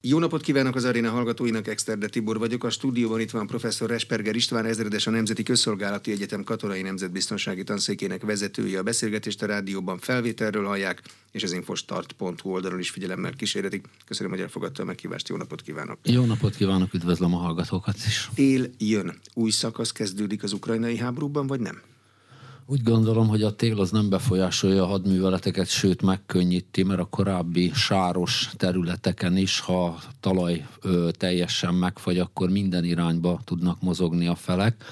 Jó napot kívánok az aréna hallgatóinak, Exterde Tibor vagyok. A stúdióban itt van professzor Resperger István, ezredes a Nemzeti Közszolgálati Egyetem Katonai Nemzetbiztonsági Tanszékének vezetője. A beszélgetést a rádióban felvételről hallják, és az infostart.hu oldalon is figyelemmel kísérletik. Köszönöm, hogy elfogadta a meghívást. Jó napot kívánok! Jó napot kívánok, üdvözlöm a hallgatókat is! Tél jön. Új szakasz kezdődik az ukrajnai háborúban, vagy nem? Úgy gondolom, hogy a tél az nem befolyásolja a hadműveleteket, sőt megkönnyíti, mert a korábbi sáros területeken is, ha talaj ö, teljesen megfagy, akkor minden irányba tudnak mozogni a felek.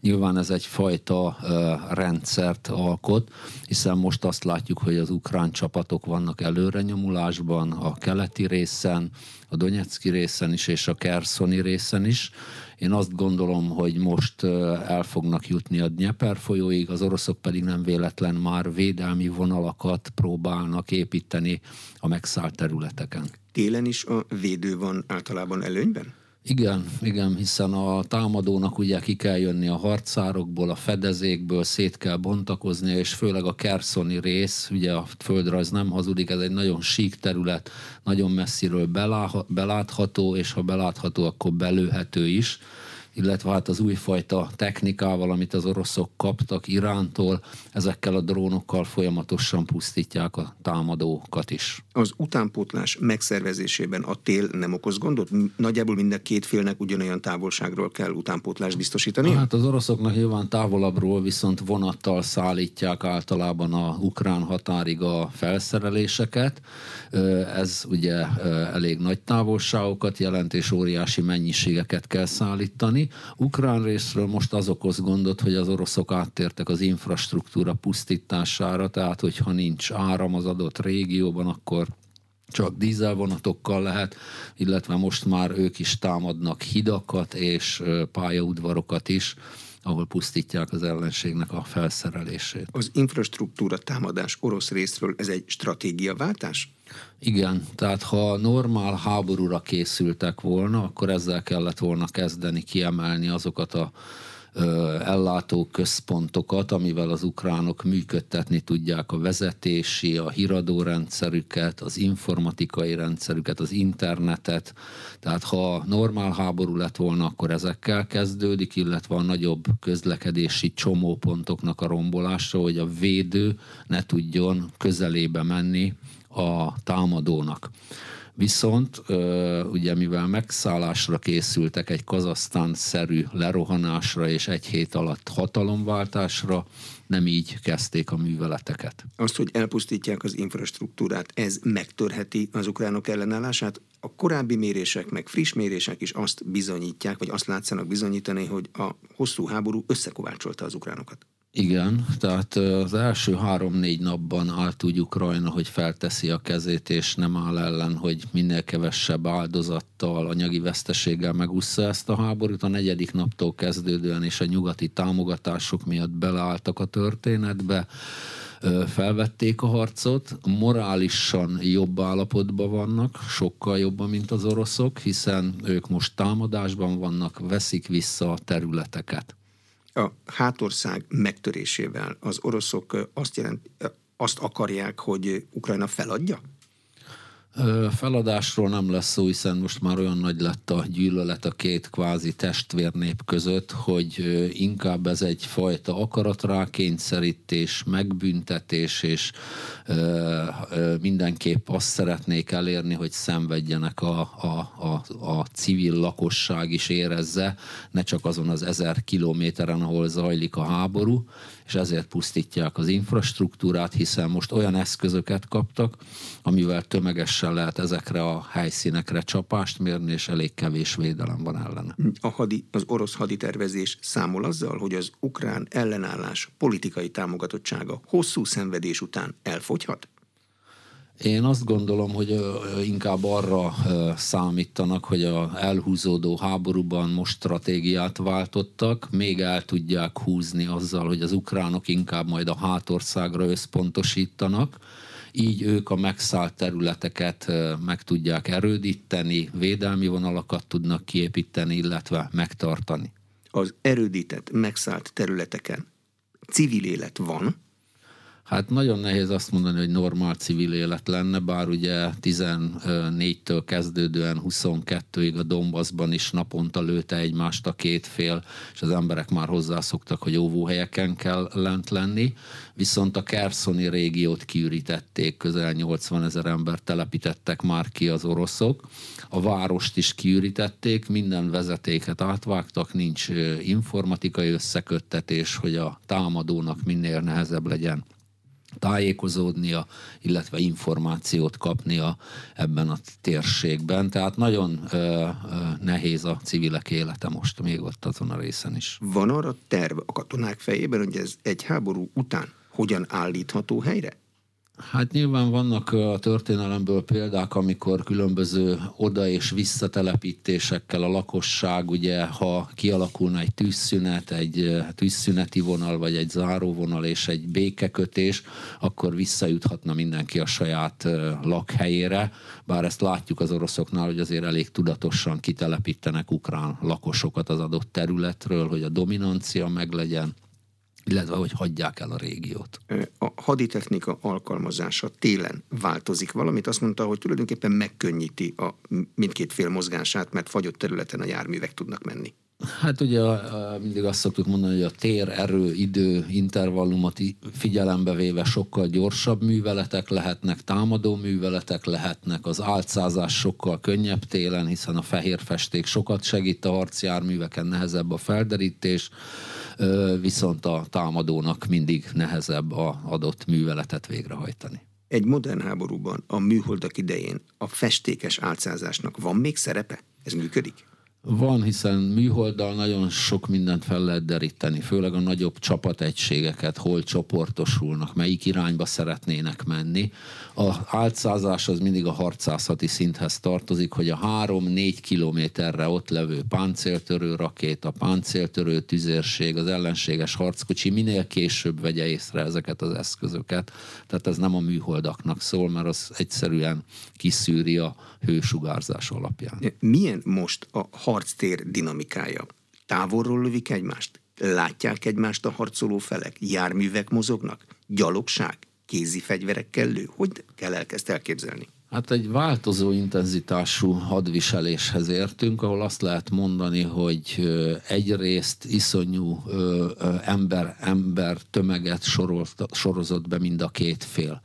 Nyilván ez egyfajta ö, rendszert alkot, hiszen most azt látjuk, hogy az ukrán csapatok vannak előrenyomulásban, a keleti részen, a Donetszki részen is, és a Kerszoni részen is. Én azt gondolom, hogy most el fognak jutni a Dnieper folyóig, az oroszok pedig nem véletlen már védelmi vonalakat próbálnak építeni a megszállt területeken. Télen is a védő van általában előnyben? Igen, igen, hiszen a támadónak ugye ki kell jönni a harcárokból, a fedezékből, szét kell bontakozni, és főleg a Kerszoni rész, ugye a földrajz nem hazudik, ez egy nagyon sík terület, nagyon messziről belátható, és ha belátható, akkor belőhető is illetve hát az újfajta technikával, amit az oroszok kaptak Irántól, ezekkel a drónokkal folyamatosan pusztítják a támadókat is. Az utánpótlás megszervezésében a tél nem okoz gondot? Nagyjából minden két félnek ugyanolyan távolságról kell utánpótlást biztosítani? Hát az oroszoknak nyilván távolabbról viszont vonattal szállítják általában a ukrán határig a felszereléseket. Ez ugye elég nagy távolságokat jelent, és óriási mennyiségeket kell szállítani. Ukrán részről most az okoz gondot, hogy az oroszok áttértek az infrastruktúra pusztítására, tehát hogyha nincs áram az adott régióban, akkor csak dízelvonatokkal lehet, illetve most már ők is támadnak hidakat és pályaudvarokat is, ahol pusztítják az ellenségnek a felszerelését. Az infrastruktúra támadás orosz részről ez egy stratégiaváltás? Igen, tehát ha normál háborúra készültek volna, akkor ezzel kellett volna kezdeni kiemelni azokat a ellátó központokat, amivel az ukránok működtetni tudják a vezetési, a híradó rendszerüket, az informatikai rendszerüket, az internetet. Tehát ha normál háború lett volna, akkor ezekkel kezdődik, illetve a nagyobb közlekedési csomópontoknak a rombolása, hogy a védő ne tudjon közelébe menni a támadónak. Viszont ugye mivel megszállásra készültek egy Kazasztán-szerű lerohanásra és egy hét alatt hatalomváltásra, nem így kezdték a műveleteket. Azt, hogy elpusztítják az infrastruktúrát, ez megtörheti az ukránok ellenállását? A korábbi mérések, meg friss mérések is azt bizonyítják, vagy azt látszanak bizonyítani, hogy a hosszú háború összekovácsolta az ukránokat. Igen, tehát az első három-négy napban állt úgy Ukrajna, hogy felteszi a kezét, és nem áll ellen, hogy minél kevesebb áldozattal, anyagi veszteséggel megúszza ezt a háborút. A negyedik naptól kezdődően és a nyugati támogatások miatt beleálltak a történetbe felvették a harcot, morálisan jobb állapotban vannak, sokkal jobban, mint az oroszok, hiszen ők most támadásban vannak, veszik vissza a területeket a hátország megtörésével az oroszok azt, jelent, azt akarják, hogy Ukrajna feladja? Feladásról nem lesz szó, hiszen most már olyan nagy lett a gyűlölet a két kvázi testvérnép között, hogy inkább ez egyfajta akaratrákényszerítés, megbüntetés, és mindenképp azt szeretnék elérni, hogy szenvedjenek a, a, a, a civil lakosság is érezze, ne csak azon az ezer kilométeren, ahol zajlik a háború, és ezért pusztítják az infrastruktúrát, hiszen most olyan eszközöket kaptak, amivel tömegesen lehet ezekre a helyszínekre csapást mérni, és elég kevés védelem van ellene. A hadi, az orosz haditervezés számol azzal, hogy az ukrán ellenállás politikai támogatottsága hosszú szenvedés után elfogyhat? Én azt gondolom, hogy inkább arra számítanak, hogy a elhúzódó háborúban most stratégiát váltottak, még el tudják húzni azzal, hogy az ukránok inkább majd a hátországra összpontosítanak, így ők a megszállt területeket meg tudják erődíteni, védelmi vonalakat tudnak kiépíteni, illetve megtartani. Az erődített, megszállt területeken civil élet van? Hát nagyon nehéz azt mondani, hogy normál civil élet lenne, bár ugye 14-től kezdődően 22-ig a Dombaszban is naponta lőtte egymást a két fél, és az emberek már hozzászoktak, hogy óvóhelyeken kell lent lenni. Viszont a Kerszoni régiót kiürítették, közel 80 ezer ember telepítettek már ki az oroszok. A várost is kiürítették, minden vezetéket átvágtak, nincs informatikai összeköttetés, hogy a támadónak minél nehezebb legyen tájékozódnia, illetve információt kapnia ebben a térségben. Tehát nagyon ö, ö, nehéz a civilek élete most még ott azon a részen is. Van arra terv a katonák fejében, hogy ez egy háború után hogyan állítható helyre? Hát nyilván vannak a történelemből példák, amikor különböző oda- és visszatelepítésekkel a lakosság, ugye, ha kialakulna egy tűzszünet, egy tűzszüneti vonal, vagy egy záróvonal és egy békekötés, akkor visszajuthatna mindenki a saját lakhelyére, bár ezt látjuk az oroszoknál, hogy azért elég tudatosan kitelepítenek ukrán lakosokat az adott területről, hogy a dominancia meglegyen, illetve hogy hagyják el a régiót. A haditechnika alkalmazása télen változik valamit. Azt mondta, hogy tulajdonképpen megkönnyíti a mindkét fél mozgását, mert fagyott területen a járművek tudnak menni. Hát ugye mindig azt szoktuk mondani, hogy a tér, erő, idő, intervallumot figyelembe véve sokkal gyorsabb műveletek lehetnek, támadó műveletek lehetnek, az álcázás sokkal könnyebb télen, hiszen a fehér festék sokat segít a harcjárműveken, nehezebb a felderítés, viszont a támadónak mindig nehezebb a adott műveletet végrehajtani. Egy modern háborúban a műholdak idején a festékes álcázásnak van még szerepe? Ez működik? Van, hiszen műholddal nagyon sok mindent fel lehet deríteni, főleg a nagyobb csapategységeket, hol csoportosulnak, melyik irányba szeretnének menni. A álcázás az mindig a harcászati szinthez tartozik, hogy a három-négy kilométerre ott levő páncéltörő rakéta, páncéltörő tüzérség, az ellenséges harckocsi minél később vegye észre ezeket az eszközöket. Tehát ez nem a műholdaknak szól, mert az egyszerűen kiszűri a hősugárzás alapján. Milyen most a harctér dinamikája? Távolról lövik egymást? Látják egymást a harcoló felek? Járművek mozognak? Gyalogság? Kézi fegyverekkel lő? Hogy kell elkezd elképzelni? Hát egy változó intenzitású hadviseléshez értünk, ahol azt lehet mondani, hogy egyrészt iszonyú ember, ember tömeget sorozott be mind a két fél.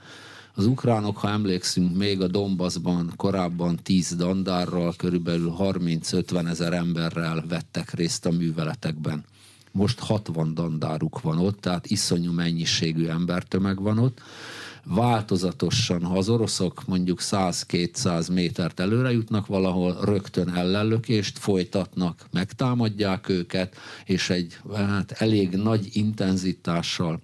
Az ukránok, ha emlékszünk, még a Donbassban korábban 10 dandárral, körülbelül 30-50 ezer emberrel vettek részt a műveletekben. Most 60 dandáruk van ott, tehát iszonyú mennyiségű embertömeg van ott. Változatosan, ha az oroszok mondjuk 100-200 métert előre jutnak valahol, rögtön ellenlökést folytatnak, megtámadják őket, és egy hát elég nagy intenzitással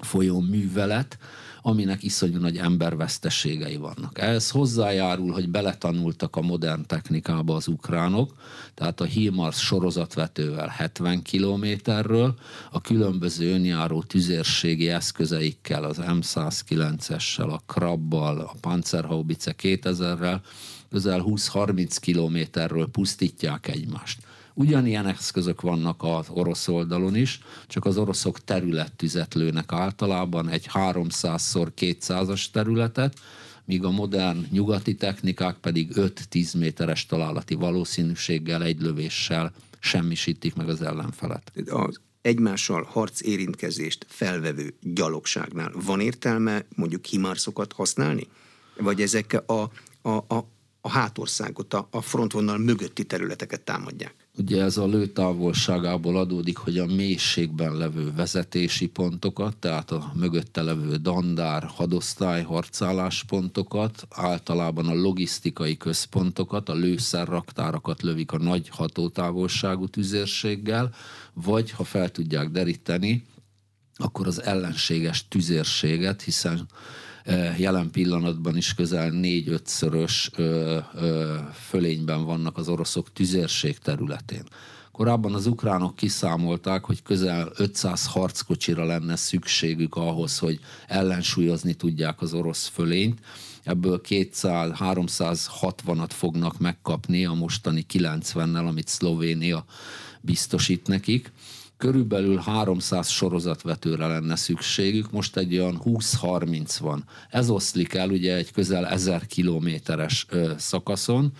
folyó művelet, aminek iszonyú nagy emberveszteségei vannak. Ez hozzájárul, hogy beletanultak a modern technikába az ukránok, tehát a HIMARS sorozatvetővel 70 kilométerről, a különböző önjáró tüzérségi eszközeikkel, az M109-essel, a Krabbal, a Panzerhaubice 2000-rel, közel 20-30 kilométerről pusztítják egymást. Ugyanilyen eszközök vannak az orosz oldalon is, csak az oroszok területtüzet lőnek általában, egy 300-szor 200-as területet, míg a modern nyugati technikák pedig 5-10 méteres találati valószínűséggel egy lövéssel semmisítik meg az ellenfelet. Az egymással harc érintkezést felvevő gyalogságnál van értelme mondjuk himarszokat használni? Vagy ezek a, a, a, a hátországot, a, a frontvonal mögötti területeket támadják? Ugye ez a lőtávolságából adódik, hogy a mélységben levő vezetési pontokat, tehát a mögötte levő dandár, hadosztály, harcálláspontokat, általában a logisztikai központokat, a lőszerraktárakat lövik a nagy hatótávolságú tüzérséggel, vagy ha fel tudják deríteni, akkor az ellenséges tüzérséget, hiszen Jelen pillanatban is közel négy-ötszörös fölényben vannak az oroszok tüzérség területén. Korábban az ukránok kiszámolták, hogy közel 500 harckocsira lenne szükségük ahhoz, hogy ellensúlyozni tudják az orosz fölényt. Ebből 200-360-at fognak megkapni a mostani 90-nel, amit Szlovénia biztosít nekik körülbelül 300 sorozatvetőre lenne szükségük, most egy olyan 20-30 van. Ez oszlik el ugye egy közel 1000 kilométeres szakaszon,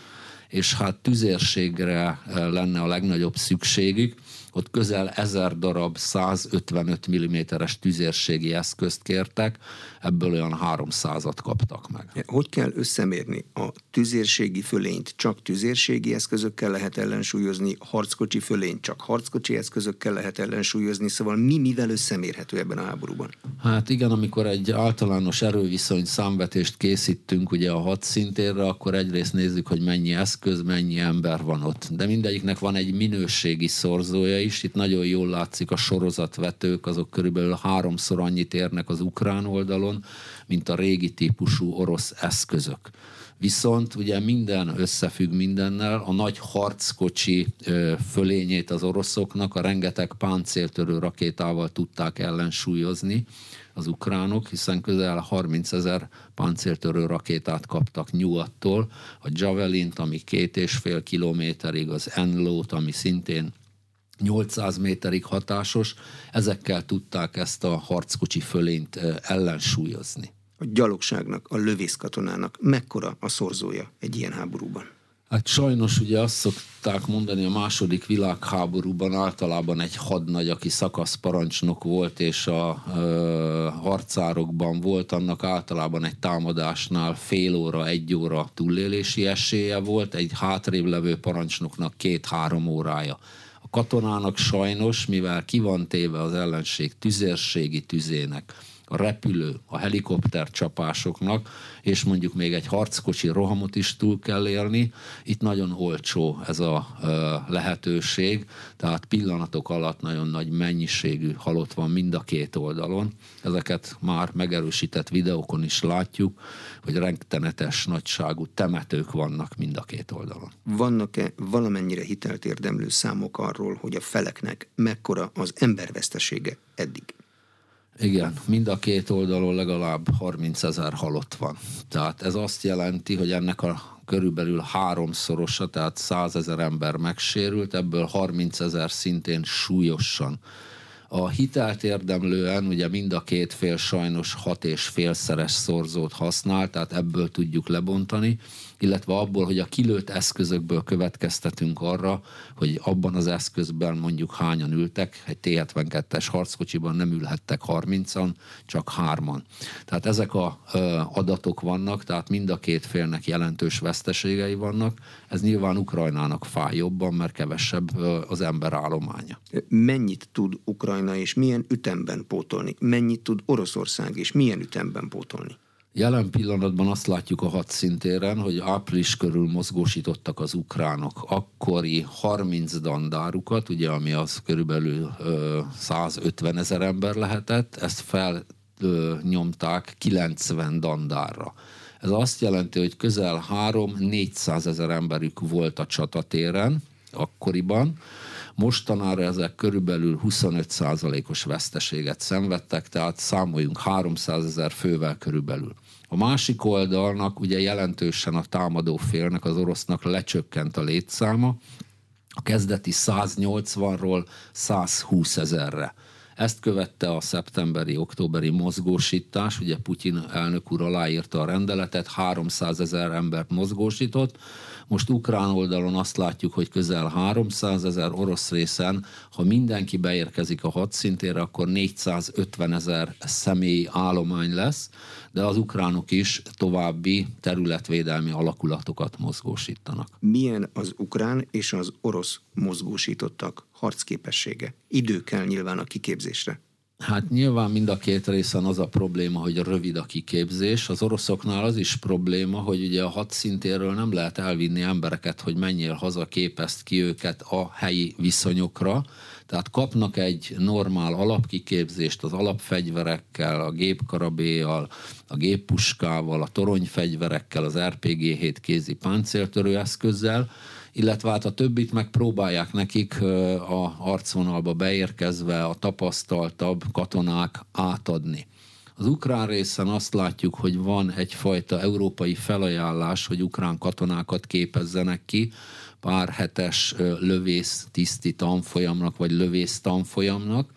és hát tüzérségre lenne a legnagyobb szükségük, ott közel ezer darab 155 mm-es tüzérségi eszközt kértek, ebből olyan 300-at kaptak meg. Hogy kell összemérni a tüzérségi fölényt? Csak tüzérségi eszközökkel lehet ellensúlyozni, harckocsi fölényt csak harckocsi eszközökkel lehet ellensúlyozni, szóval mi mivel összemérhető ebben a háborúban? Hát igen, amikor egy általános erőviszony számvetést készítünk ugye a hadszintérre, akkor egyrészt nézzük, hogy mennyi eszköz, mennyi ember van ott. De mindegyiknek van egy minőségi szorzója is. Itt nagyon jól látszik a sorozatvetők, azok körülbelül háromszor annyit érnek az ukrán oldalon, mint a régi típusú orosz eszközök. Viszont ugye minden összefügg mindennel, a nagy harckocsi fölényét az oroszoknak a rengeteg páncéltörő rakétával tudták ellensúlyozni az ukránok, hiszen közel 30 ezer páncéltörő rakétát kaptak nyugattól, a Javelint, ami két és fél kilométerig, az Enlót, ami szintén 800 méterig hatásos, ezekkel tudták ezt a harckocsi fölényt ellensúlyozni. A gyalogságnak, a lövészkatonának mekkora a szorzója egy ilyen háborúban? Hát sajnos ugye azt szokták mondani, a második világháborúban általában egy hadnagy, aki szakaszparancsnok volt, és a ö, harcárokban volt, annak általában egy támadásnál fél óra, egy óra túlélési esélye volt, egy hátrébb levő parancsnoknak két-három órája katonának sajnos, mivel ki van téve az ellenség tüzérségi tüzének, a repülő, a helikopter csapásoknak, és mondjuk még egy harckocsi rohamot is túl kell élni. Itt nagyon olcsó ez a lehetőség, tehát pillanatok alatt nagyon nagy mennyiségű halott van mind a két oldalon. Ezeket már megerősített videókon is látjuk, hogy rengetenetes nagyságú temetők vannak mind a két oldalon. Vannak-e valamennyire hitelt érdemlő számok arról, hogy a feleknek mekkora az embervesztesége eddig? Igen, mind a két oldalon legalább 30 ezer halott van. Tehát ez azt jelenti, hogy ennek a körülbelül háromszorosa, tehát 100 ezer ember megsérült, ebből 30 ezer szintén súlyosan. A hitelt érdemlően ugye mind a két fél sajnos hat és félszeres szorzót használ, tehát ebből tudjuk lebontani illetve abból, hogy a kilőtt eszközökből következtetünk arra, hogy abban az eszközben mondjuk hányan ültek, egy T-72-es harckocsiban nem ülhettek 30-an, csak hárman. Tehát ezek a adatok vannak, tehát mind a két félnek jelentős veszteségei vannak. Ez nyilván Ukrajnának fáj jobban, mert kevesebb az ember állománya. Mennyit tud Ukrajna és milyen ütemben pótolni? Mennyit tud Oroszország és milyen ütemben pótolni? Jelen pillanatban azt látjuk a hadszintéren, hogy április körül mozgósítottak az ukránok akkori 30 dandárukat, ugye ami az körülbelül ö, 150 ezer ember lehetett, ezt felnyomták 90 dandárra. Ez azt jelenti, hogy közel 3-400 ezer emberük volt a csatatéren akkoriban, Mostanára ezek körülbelül 25%-os veszteséget szenvedtek, tehát számoljunk 300 ezer fővel körülbelül. A másik oldalnak ugye jelentősen a támadó félnek, az orosznak lecsökkent a létszáma, a kezdeti 180-ról 120 ezerre. Ezt követte a szeptemberi-októberi mozgósítás, ugye Putyin elnök úr aláírta a rendeletet, 300 ezer embert mozgósított, most ukrán oldalon azt látjuk, hogy közel 300 ezer orosz részen, ha mindenki beérkezik a hadszintére, akkor 450 ezer személyi állomány lesz, de az ukránok is további területvédelmi alakulatokat mozgósítanak. Milyen az ukrán és az orosz mozgósítottak harcképessége? Idő kell nyilván a kiképzésre. Hát nyilván mind a két részen az a probléma, hogy rövid a kiképzés. Az oroszoknál az is probléma, hogy ugye a hadszintéről nem lehet elvinni embereket, hogy menjél haza, képezd ki őket a helyi viszonyokra. Tehát kapnak egy normál alapkiképzést az alapfegyverekkel, a gépkarabéjjal, a géppuskával, a toronyfegyverekkel, az RPG-7 kézi páncéltörő eszközzel, illetve hát a többit megpróbálják nekik a harcvonalba beérkezve a tapasztaltabb katonák átadni. Az ukrán részen azt látjuk, hogy van egyfajta európai felajánlás, hogy ukrán katonákat képezzenek ki, pár hetes lövész tiszti tanfolyamnak, vagy lövész tanfolyamnak,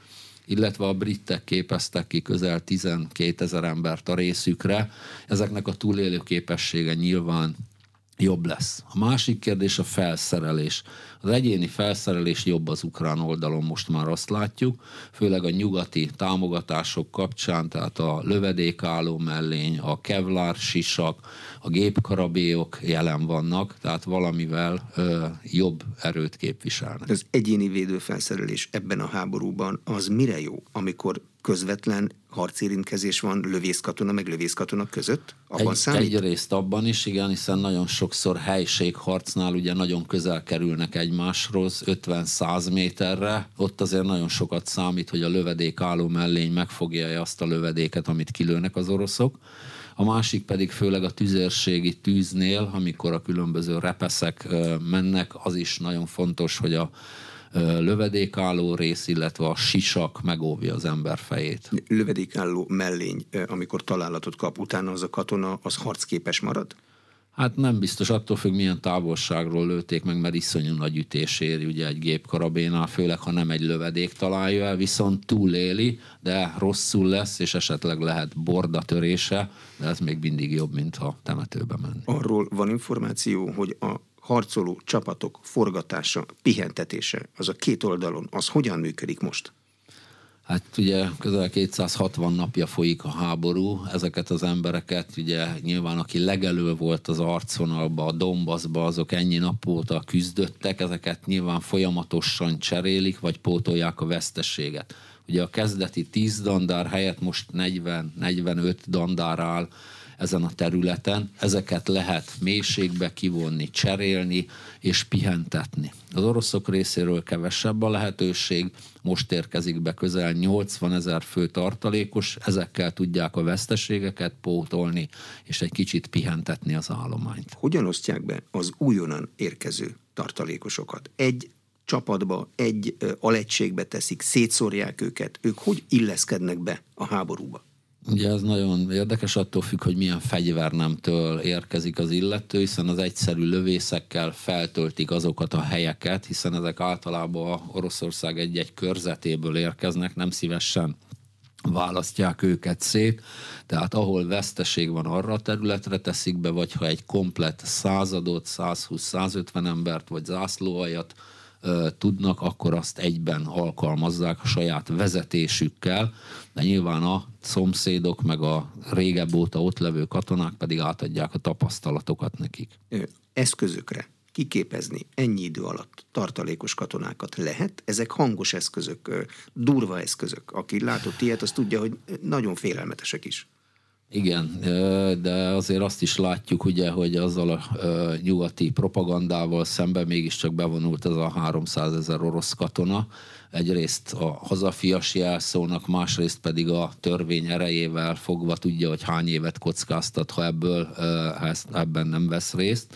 illetve a britek képeztek ki közel 12 ezer embert a részükre. Ezeknek a túlélő képessége nyilván jobb lesz. A másik kérdés a felszerelés. Az egyéni felszerelés jobb az ukrán oldalon, most már azt látjuk, főleg a nyugati támogatások kapcsán, tehát a lövedékálló mellény, a kevlar sisak, a gépkarabélyok jelen vannak, tehát valamivel ö, jobb erőt képviselnek. Az egyéni védőfelszerelés ebben a háborúban az mire jó, amikor közvetlen harcérintkezés van lövészkatona meg lövészkatona között? Abban egy, számít? Egyrészt abban is, igen, hiszen nagyon sokszor helységharcnál ugye nagyon közel kerülnek egymáshoz, 50-100 méterre. Ott azért nagyon sokat számít, hogy a lövedék álló mellény megfogja azt a lövedéket, amit kilőnek az oroszok. A másik pedig főleg a tüzérségi tűznél, amikor a különböző repeszek mennek, az is nagyon fontos, hogy a lövedékálló rész, illetve a sisak megóvja az ember fejét. Lövedékálló mellény, amikor találatot kap, utána az a katona, az harcképes marad? Hát nem biztos, attól függ, milyen távolságról lőtték meg, mert iszonyú nagy ütés éri ugye egy gépkarabénál, főleg ha nem egy lövedék találja el, viszont túléli, de rosszul lesz, és esetleg lehet bordatörése, de ez még mindig jobb, mint ha temetőbe menni. Arról van információ, hogy a harcoló csapatok forgatása, pihentetése, az a két oldalon, az hogyan működik most? Hát ugye közel 260 napja folyik a háború, ezeket az embereket ugye nyilván aki legelő volt az arcvonalba, a Dombaszba, azok ennyi nap óta küzdöttek, ezeket nyilván folyamatosan cserélik, vagy pótolják a vesztességet. Ugye a kezdeti 10 dandár helyett most 40-45 dandár áll, ezen a területen. Ezeket lehet mélységbe kivonni, cserélni és pihentetni. Az oroszok részéről kevesebb a lehetőség, most érkezik be közel 80 ezer fő tartalékos, ezekkel tudják a veszteségeket pótolni, és egy kicsit pihentetni az állományt. Hogyan osztják be az újonnan érkező tartalékosokat? Egy csapatba, egy alegységbe teszik, szétszórják őket, ők hogy illeszkednek be a háborúba? Ugye ez nagyon érdekes, attól függ, hogy milyen fegyvernemtől érkezik az illető, hiszen az egyszerű lövészekkel feltöltik azokat a helyeket, hiszen ezek általában a Oroszország egy-egy körzetéből érkeznek, nem szívesen választják őket szét, tehát ahol veszteség van arra a területre teszik be, vagy ha egy komplet századot, 120-150 embert, vagy zászlóajat tudnak, akkor azt egyben alkalmazzák a saját vezetésükkel, de nyilván a szomszédok, meg a régebb óta ott levő katonák pedig átadják a tapasztalatokat nekik. Eszközökre kiképezni ennyi idő alatt tartalékos katonákat lehet? Ezek hangos eszközök, durva eszközök. Aki látott ilyet, az tudja, hogy nagyon félelmetesek is. Igen, de azért azt is látjuk, ugye, hogy azzal a nyugati propagandával szemben mégiscsak bevonult ez a 300 ezer orosz katona. Egyrészt a hazafias jelszónak, másrészt pedig a törvény erejével fogva tudja, hogy hány évet kockáztat, ha ebből ebben nem vesz részt.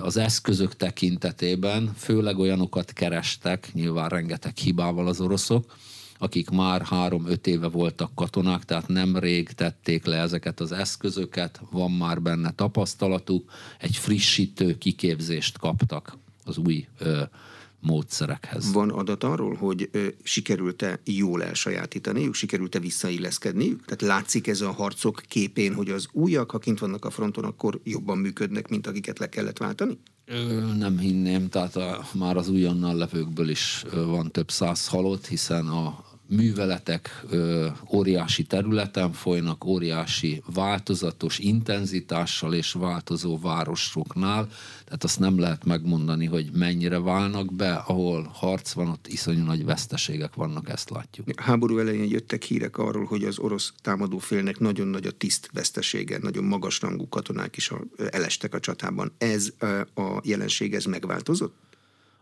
Az eszközök tekintetében főleg olyanokat kerestek, nyilván rengeteg hibával az oroszok, akik már három-öt éve voltak katonák, tehát nem rég tették le ezeket az eszközöket, van már benne tapasztalatuk, egy frissítő kiképzést kaptak az új ö, módszerekhez. Van adat arról, hogy ö, sikerült-e jól elsajátítaniuk, sikerült-e visszailleszkedniük? Tehát látszik ez a harcok képén, hogy az újak, ha kint vannak a fronton, akkor jobban működnek, mint akiket le kellett váltani? Nem hinném, tehát a, már az újonnan levőkből is van több száz halott, hiszen a műveletek ö, óriási területen folynak, óriási változatos intenzitással és változó városoknál, tehát azt nem lehet megmondani, hogy mennyire válnak be, ahol harc van, ott iszonyú nagy veszteségek vannak, ezt látjuk. Háború elején jöttek hírek arról, hogy az orosz támadó félnek nagyon nagy a tiszt vesztesége, nagyon magas rangú katonák is elestek a csatában. Ez a jelenség, ez megváltozott?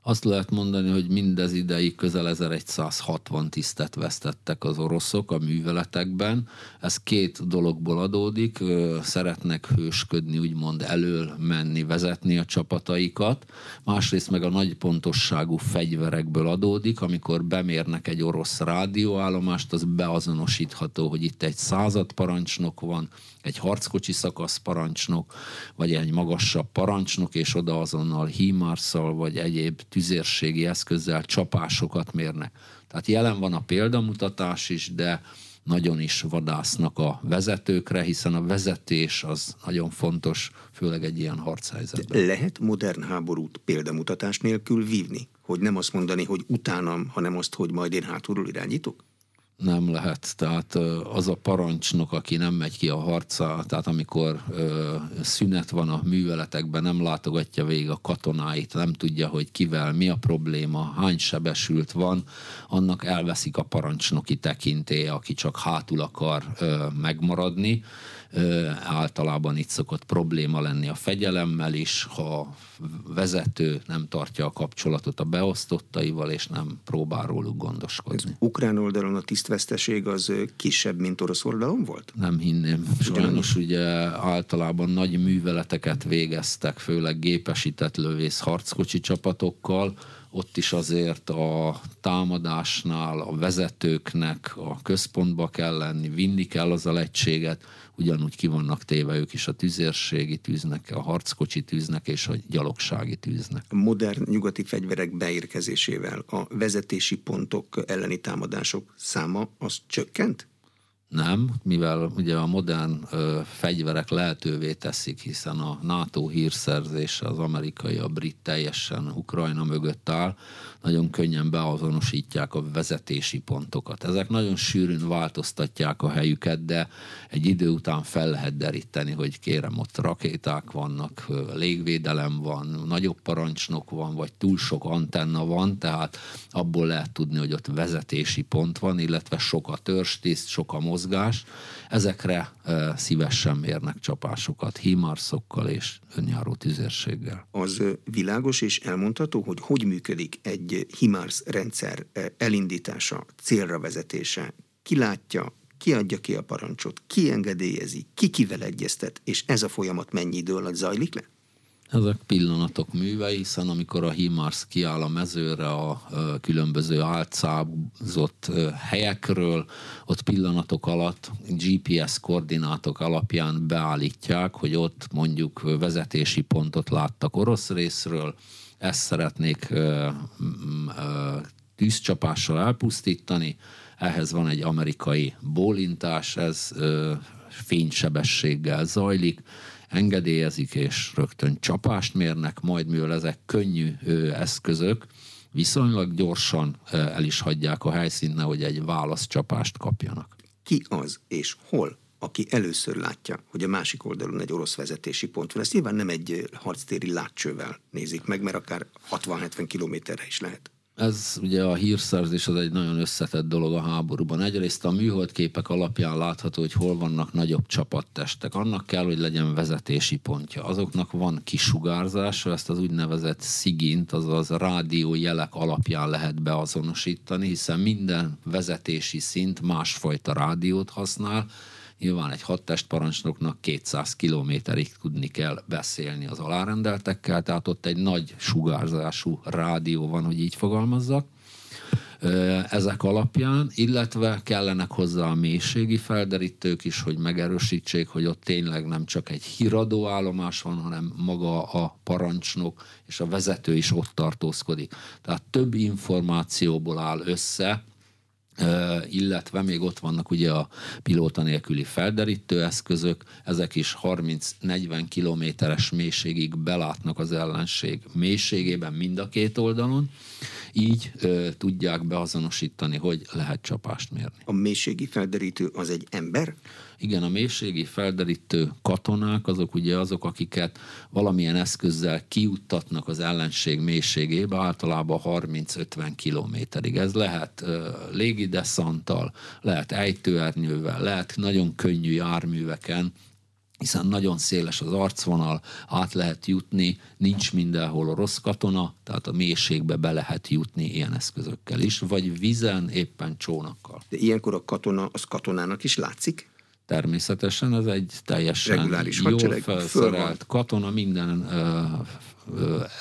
Azt lehet mondani, hogy mindez ideig közel 1160 tisztet vesztettek az oroszok a műveletekben. Ez két dologból adódik. Szeretnek hősködni, úgymond elől menni, vezetni a csapataikat. Másrészt meg a nagy pontosságú fegyverekből adódik, amikor bemérnek egy orosz rádióállomást, az beazonosítható, hogy itt egy századparancsnok van, egy harckocsi szakasz parancsnok, vagy egy magasabb parancsnok, és oda azonnal hímárszal, vagy egyéb tüzérségi eszközzel csapásokat mérnek. Tehát jelen van a példamutatás is, de nagyon is vadásznak a vezetőkre, hiszen a vezetés az nagyon fontos, főleg egy ilyen harchelyzetben. Lehet modern háborút példamutatás nélkül vívni? Hogy nem azt mondani, hogy utánam, hanem azt, hogy majd én hátulról irányítok? Nem lehet. Tehát az a parancsnok, aki nem megy ki a harca, tehát amikor szünet van a műveletekben, nem látogatja végig a katonáit, nem tudja, hogy kivel, mi a probléma, hány sebesült van, annak elveszik a parancsnoki tekintélye, aki csak hátul akar megmaradni általában itt szokott probléma lenni a fegyelemmel is, ha vezető nem tartja a kapcsolatot a beosztottaival, és nem próbál róluk gondoskodni. Az ukrán oldalon a tisztveszteség az kisebb, mint orosz oldalon volt? Nem hinném. Sajnos ugye általában nagy műveleteket végeztek, főleg gépesített lövész harckocsi csapatokkal, ott is azért a támadásnál a vezetőknek a központba kell lenni, vinni kell az a egységet, ugyanúgy ki vannak téve ők is a tüzérségi tűznek, a harckocsi tűznek és a gyalogsági tűznek. A modern nyugati fegyverek beérkezésével a vezetési pontok elleni támadások száma az csökkent? Nem, mivel ugye a modern ö, fegyverek lehetővé teszik, hiszen a NATO hírszerzése, az amerikai, a brit teljesen Ukrajna mögött áll, nagyon könnyen beazonosítják a vezetési pontokat. Ezek nagyon sűrűn változtatják a helyüket, de egy idő után fel lehet deríteni, hogy kérem, ott rakéták vannak, légvédelem van, nagyobb parancsnok van, vagy túl sok antenna van, tehát abból lehet tudni, hogy ott vezetési pont van, illetve sok a törstiszt, sok a mozgás. Ezekre e, szívesen mérnek csapásokat, hímarszokkal és önjáró tüzérséggel. Az világos és elmondható, hogy hogy működik egy HIMARS rendszer elindítása, célra vezetése, ki látja, ki adja ki a parancsot, ki engedélyezi, ki kivel egyeztet, és ez a folyamat mennyi idő alatt zajlik le? Ezek pillanatok művei, hiszen amikor a HIMARS kiáll a mezőre a különböző álcázott helyekről, ott pillanatok alatt GPS koordinátok alapján beállítják, hogy ott mondjuk vezetési pontot láttak orosz részről, ezt szeretnék tűzcsapással elpusztítani, ehhez van egy amerikai bólintás, ez fénysebességgel zajlik, engedélyezik és rögtön csapást mérnek, majd mivel ezek könnyű eszközök, viszonylag gyorsan el is hagyják a helyszínt, hogy egy válaszcsapást kapjanak. Ki az és hol aki először látja, hogy a másik oldalon egy orosz vezetési pont van. Ezt nyilván nem egy harctéri látcsővel nézik meg, mert akár 60-70 kilométerre is lehet. Ez ugye a hírszerzés az egy nagyon összetett dolog a háborúban. Egyrészt a műholdképek alapján látható, hogy hol vannak nagyobb csapattestek. Annak kell, hogy legyen vezetési pontja. Azoknak van kisugárzása, ezt az úgynevezett szigint, azaz rádiójelek alapján lehet beazonosítani, hiszen minden vezetési szint másfajta rádiót használ, Nyilván egy parancsnoknak 200 kilométerig tudni kell beszélni az alárendeltekkel, tehát ott egy nagy sugárzású rádió van, hogy így fogalmazzak ezek alapján, illetve kellenek hozzá a mélységi felderítők is, hogy megerősítsék, hogy ott tényleg nem csak egy híradó állomás van, hanem maga a parancsnok és a vezető is ott tartózkodik. Tehát több információból áll össze, illetve még ott vannak ugye a pilóta nélküli felderítő eszközök, ezek is 30-40 kilométeres mélységig belátnak az ellenség mélységében mind a két oldalon, így ö, tudják beazonosítani, hogy lehet csapást mérni. A mélységi felderítő az egy ember? Igen, a mélységi felderítő katonák azok ugye azok, akiket valamilyen eszközzel kiuttatnak az ellenség mélységébe, általában 30-50 kilométerig. Ez lehet uh, légideszanttal, lehet ejtőernyővel, lehet nagyon könnyű járműveken, hiszen nagyon széles az arcvonal, át lehet jutni, nincs mindenhol orosz katona, tehát a mélységbe be lehet jutni ilyen eszközökkel is, vagy vízen, éppen csónakkal. De ilyenkor a katona, az katonának is látszik? Természetesen ez egy teljesen Reguláris jól felszerelt katona, minden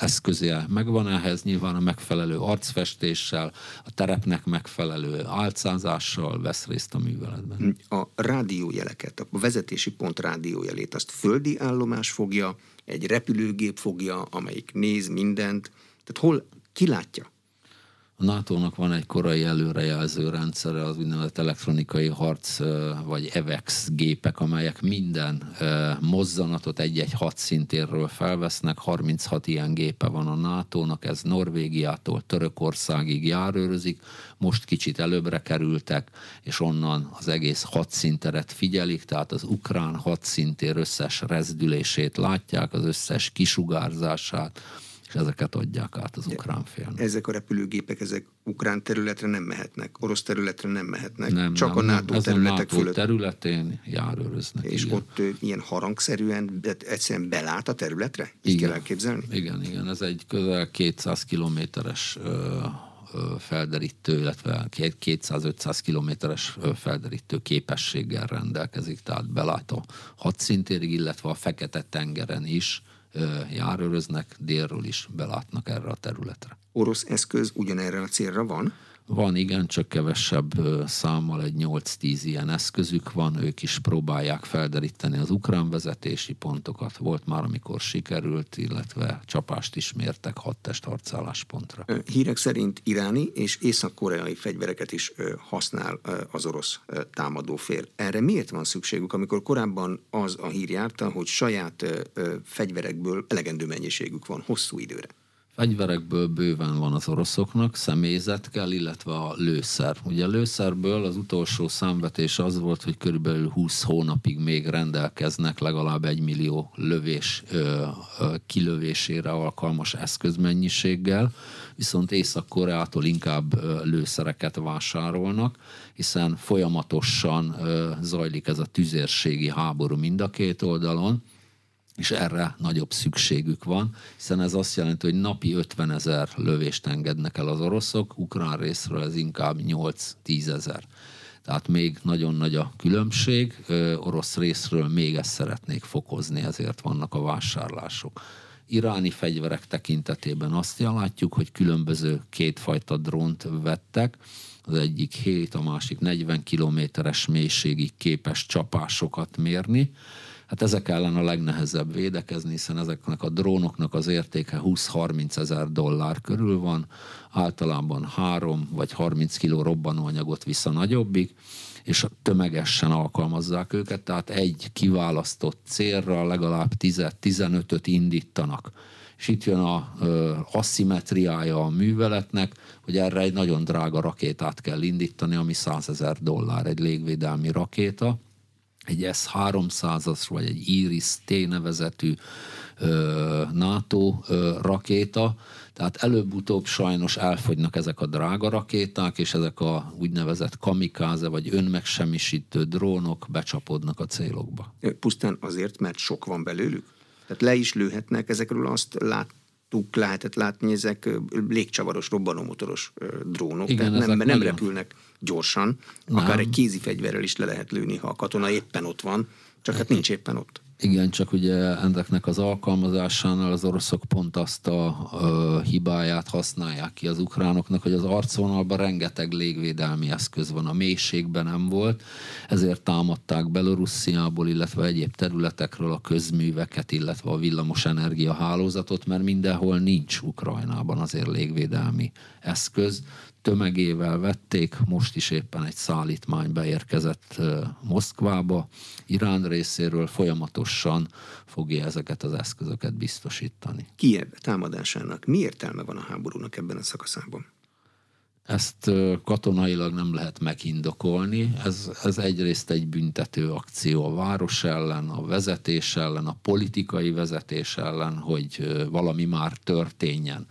eszköze megvan ehhez, nyilván a megfelelő arcfestéssel, a terepnek megfelelő álcázással vesz részt a műveletben. A rádiójeleket, a vezetési pont rádiójelét, azt földi állomás fogja, egy repülőgép fogja, amelyik néz mindent, tehát hol kilátja? A NATO-nak van egy korai előrejelző rendszere, az úgynevezett elektronikai harc vagy EVEX gépek, amelyek minden mozzanatot egy-egy hadszintérről felvesznek. 36 ilyen gépe van a NATO-nak, ez Norvégiától Törökországig járőrözik. Most kicsit előbbre kerültek, és onnan az egész hadszinteret figyelik, tehát az ukrán hadszintér összes rezdülését látják, az összes kisugárzását, és ezeket adják át az ukrán félnek. Ezek a repülőgépek, ezek ukrán területre nem mehetnek, orosz területre nem mehetnek, nem, csak nem, a NATO nem. területek a NATO fölött. területén járőröznek. És igen. ott ilyen harangszerűen egyszerűen belát a területre? Így igen. kell elképzelni? Igen, igen, ez egy közel 200 kilométeres felderítő, illetve 200-500 kilométeres felderítő képességgel rendelkezik, tehát belát a hadszintérig, illetve a Fekete-tengeren is, járőröznek, délről is belátnak erre a területre. Orosz eszköz ugyanerre a célra van? Van, igen, csak kevesebb számmal egy 8-10 ilyen eszközük van, ők is próbálják felderíteni az ukrán vezetési pontokat. Volt már, amikor sikerült, illetve csapást is mértek hat testharcálláspontra. Hírek szerint iráni és észak-koreai fegyvereket is használ az orosz támadófél. Erre miért van szükségük, amikor korábban az a hír járta, hogy saját fegyverekből elegendő mennyiségük van hosszú időre? Fegyverekből bőven van az oroszoknak, személyzet kell, illetve a lőszer. Ugye a lőszerből az utolsó számvetés az volt, hogy körülbelül 20 hónapig még rendelkeznek legalább egy millió lövés ö, ö, kilövésére alkalmas eszközmennyiséggel, viszont Észak-Koreától inkább ö, lőszereket vásárolnak, hiszen folyamatosan ö, zajlik ez a tüzérségi háború mind a két oldalon, és erre nagyobb szükségük van, hiszen ez azt jelenti, hogy napi 50 ezer lövést engednek el az oroszok, ukrán részről ez inkább 8-10 ezer. Tehát még nagyon nagy a különbség, orosz részről még ezt szeretnék fokozni, ezért vannak a vásárlások. Iráni fegyverek tekintetében azt látjuk, hogy különböző kétfajta drónt vettek, az egyik 7, a másik 40 kilométeres mélységig képes csapásokat mérni, Hát ezek ellen a legnehezebb védekezni, hiszen ezeknek a drónoknak az értéke 20-30 ezer dollár körül van, általában 3 vagy 30 kiló robbanóanyagot vissza nagyobbig, és tömegesen alkalmazzák őket, tehát egy kiválasztott célra legalább 10-15-öt indítanak. És itt jön a ö, aszimetriája a műveletnek, hogy erre egy nagyon drága rakétát kell indítani, ami 100 ezer dollár, egy légvédelmi rakéta, egy S-300-as vagy egy Iris-T nevezetű ö, NATO ö, rakéta, tehát előbb-utóbb sajnos elfogynak ezek a drága rakéták, és ezek a úgynevezett kamikáze vagy önmegsemmisítő drónok becsapodnak a célokba. Pusztán azért, mert sok van belőlük? Tehát le is lőhetnek ezekről azt lát, láttuk, lehetett látni, ezek légcsavaros, robbanómotoros drónok, Igen, tehát nem, nem repülnek gyorsan, nem. akár egy kézi fegyverrel is le lehet lőni, ha a katona éppen ott van, csak hát nincs éppen ott. Igen, csak ugye ezeknek az alkalmazásánál az oroszok pont azt a, a hibáját használják ki az ukránoknak, hogy az arcvonalban rengeteg légvédelmi eszköz van, a mélységben nem volt, ezért támadták Belorussziából, illetve egyéb területekről a közműveket, illetve a villamos energia hálózatot, mert mindenhol nincs Ukrajnában azért légvédelmi eszköz, tömegével vették, most is éppen egy szállítmány beérkezett Moszkvába, Irán részéről folyamatosan fogja ezeket az eszközöket biztosítani. Kiev támadásának mi értelme van a háborúnak ebben a szakaszában? Ezt katonailag nem lehet megindokolni. Ez, ez egyrészt egy büntető akció a város ellen, a vezetés ellen, a politikai vezetés ellen, hogy valami már történjen.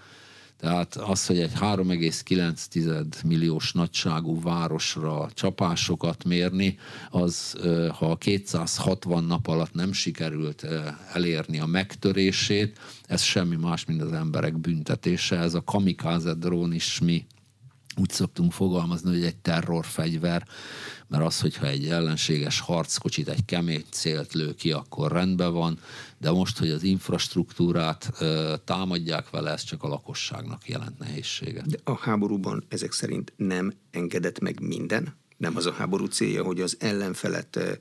Tehát az, hogy egy 3,9 milliós nagyságú városra csapásokat mérni, az ha 260 nap alatt nem sikerült elérni a megtörését, ez semmi más, mint az emberek büntetése. Ez a kamikáze drón is mi úgy szoktunk fogalmazni, hogy egy terrorfegyver, mert az, hogyha egy ellenséges harckocsit, egy kemény célt lő ki, akkor rendben van, de most, hogy az infrastruktúrát ö, támadják vele, ez csak a lakosságnak jelent nehézséget. De a háborúban ezek szerint nem engedett meg minden? Nem az a háború célja, hogy az ellenfelet ö,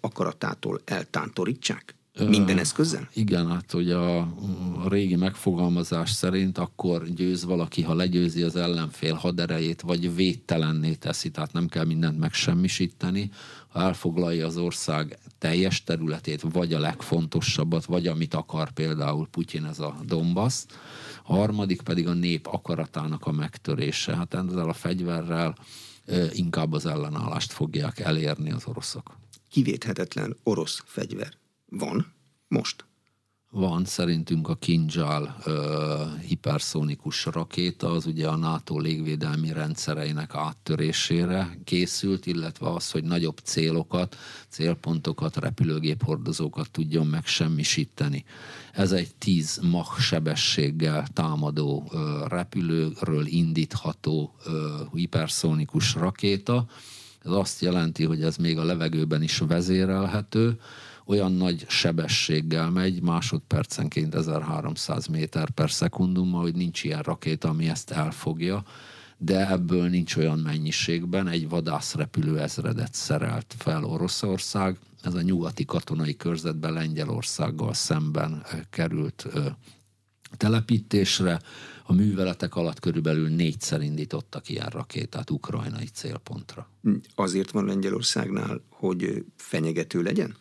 akaratától eltántorítsák? Minden eszközzel? Igen, hát hogy a, a régi megfogalmazás szerint akkor győz valaki, ha legyőzi az ellenfél haderejét, vagy védtelenné teszi, tehát nem kell mindent megsemmisíteni, ha elfoglalja az ország teljes területét, vagy a legfontosabbat, vagy amit akar például Putyin, ez a Donbass. A harmadik pedig a nép akaratának a megtörése. Hát ezzel a fegyverrel inkább az ellenállást fogják elérni az oroszok. Kivéthetetlen orosz fegyver van most? Van szerintünk a Kinjal uh, hiperszónikus rakéta, az ugye a NATO légvédelmi rendszereinek áttörésére készült, illetve az, hogy nagyobb célokat, célpontokat, repülőgép hordozókat tudjon megsemmisíteni. Ez egy 10 Mach sebességgel támadó uh, repülőről indítható uh, hiperszónikus rakéta. Ez azt jelenti, hogy ez még a levegőben is vezérelhető, olyan nagy sebességgel megy, másodpercenként 1300 méter per szekundum, hogy nincs ilyen rakéta, ami ezt elfogja, de ebből nincs olyan mennyiségben, egy vadászrepülő ezredet szerelt fel Oroszország, ez a nyugati katonai körzetben Lengyelországgal szemben került telepítésre. A műveletek alatt körülbelül négyszer indítottak ilyen rakétát ukrajnai célpontra. Azért van Lengyelországnál, hogy fenyegető legyen?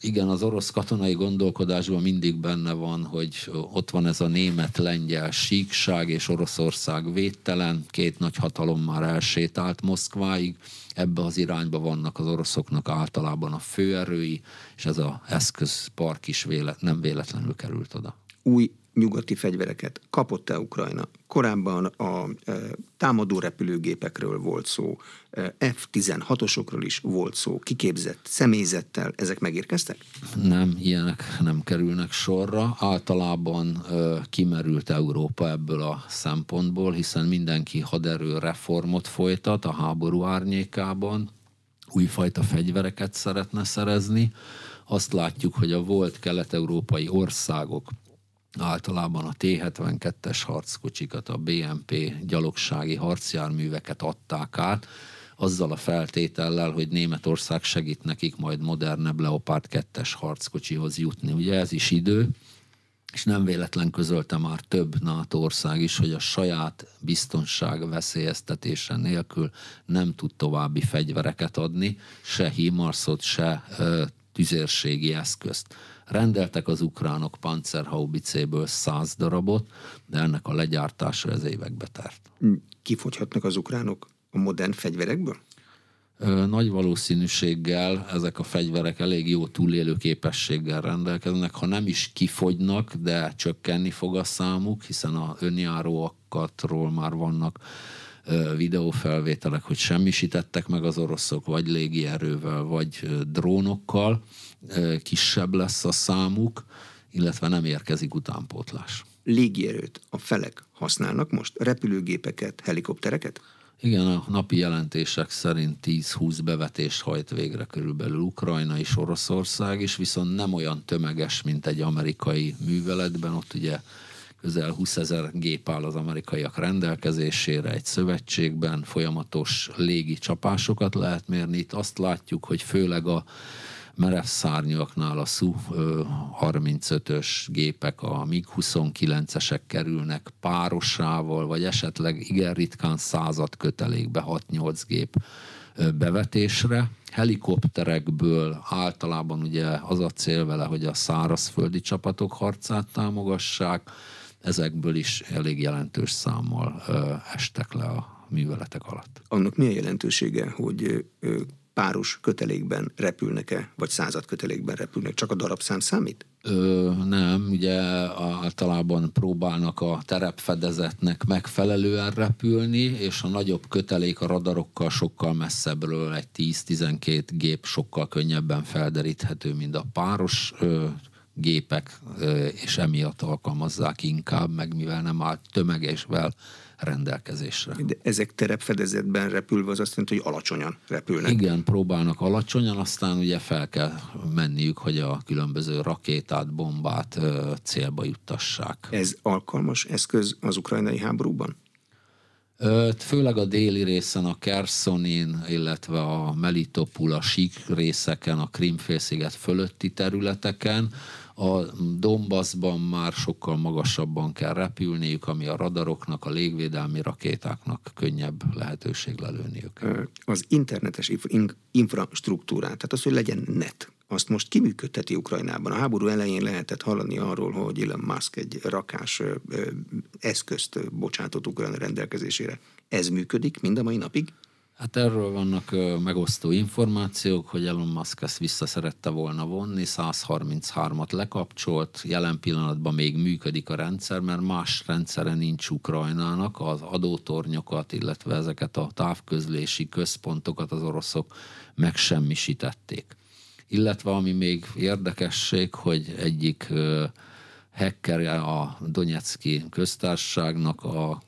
Igen, az orosz katonai gondolkodásban mindig benne van, hogy ott van ez a német-lengyel síkság, és Oroszország védtelen, két nagy hatalom már elsétált Moszkváig, ebbe az irányba vannak az oroszoknak általában a főerői, és ez az eszközpark is vélet, nem véletlenül került oda. Új nyugati fegyvereket kapott-e Ukrajna? Korábban a e, támadó repülőgépekről volt szó, e, F-16-osokról is volt szó, kiképzett személyzettel, ezek megérkeztek? Nem, ilyenek nem kerülnek sorra. Általában e, kimerült Európa ebből a szempontból, hiszen mindenki haderő reformot folytat a háború árnyékában, újfajta fegyvereket szeretne szerezni. Azt látjuk, hogy a volt kelet-európai országok általában a T-72-es harckocsikat, a BMP gyalogsági harcjárműveket adták át, azzal a feltétellel, hogy Németország segít nekik majd modernebb Leopard 2-es harckocsihoz jutni. Ugye ez is idő, és nem véletlen közölte már több NATO ország is, hogy a saját biztonság veszélyeztetése nélkül nem tud további fegyvereket adni, se himarszot, se ö, tüzérségi eszközt. Rendeltek az ukránok pancerhaubicéből száz darabot, de ennek a legyártása ez évekbe tart. Kifogyhatnak az ukránok a modern fegyverekből? Nagy valószínűséggel ezek a fegyverek elég jó túlélő képességgel rendelkeznek, ha nem is kifogynak, de csökkenni fog a számuk, hiszen a önjáróakatról már vannak videófelvételek, hogy semmisítettek meg az oroszok, vagy légierővel, vagy drónokkal, kisebb lesz a számuk, illetve nem érkezik utánpótlás. Légierőt a felek használnak most? Repülőgépeket, helikoptereket? Igen, a napi jelentések szerint 10-20 bevetést hajt végre körülbelül Ukrajna és Oroszország is, viszont nem olyan tömeges, mint egy amerikai műveletben. Ott ugye közel 20 ezer gép áll az amerikaiak rendelkezésére egy szövetségben, folyamatos légi csapásokat lehet mérni. Itt azt látjuk, hogy főleg a merev szárnyaknál a Su-35-ös gépek, a MiG-29-esek kerülnek párosával, vagy esetleg igen ritkán század kötelékbe 6-8 gép bevetésre. Helikopterekből általában ugye az a cél vele, hogy a szárazföldi csapatok harcát támogassák, ezekből is elég jelentős számmal estek le a műveletek alatt. Annak milyen jelentősége, hogy páros kötelékben repülnek-e, vagy század kötelékben repülnek? Csak a darabszám számít? Ö, nem, ugye általában próbálnak a terepfedezetnek megfelelően repülni, és a nagyobb kötelék a radarokkal sokkal messzebbről, egy 10-12 gép sokkal könnyebben felderíthető, mint a páros ö, gépek, ö, és emiatt alkalmazzák inkább, meg mivel nem áll tömegesvel rendelkezésre. De ezek terepfedezetben repülve az azt jelenti, hogy alacsonyan repülnek. Igen, próbálnak alacsonyan, aztán ugye fel kell menniük, hogy a különböző rakétát, bombát célba juttassák. Ez alkalmas eszköz az ukrajnai háborúban? Főleg a déli részen, a Kersonin, illetve a Melitopul, a sík részeken, a Krimfélsziget fölötti területeken, a Donbassban már sokkal magasabban kell repülniük, ami a radaroknak, a légvédelmi rakétáknak könnyebb lehetőség lelőniük. Az internetes infrastruktúrát, tehát az, hogy legyen net, azt most kiműködteti Ukrajnában. A háború elején lehetett hallani arról, hogy Elon Musk egy rakás eszközt bocsátott Ukrajna rendelkezésére. Ez működik mind a mai napig? Hát erről vannak megosztó információk, hogy Elon Musk ezt vissza szerette volna vonni, 133-at lekapcsolt, jelen pillanatban még működik a rendszer, mert más rendszere nincs Ukrajnának, az adótornyokat, illetve ezeket a távközlési központokat az oroszok megsemmisítették. Illetve ami még érdekesség, hogy egyik hacker a Donetszki köztársaságnak a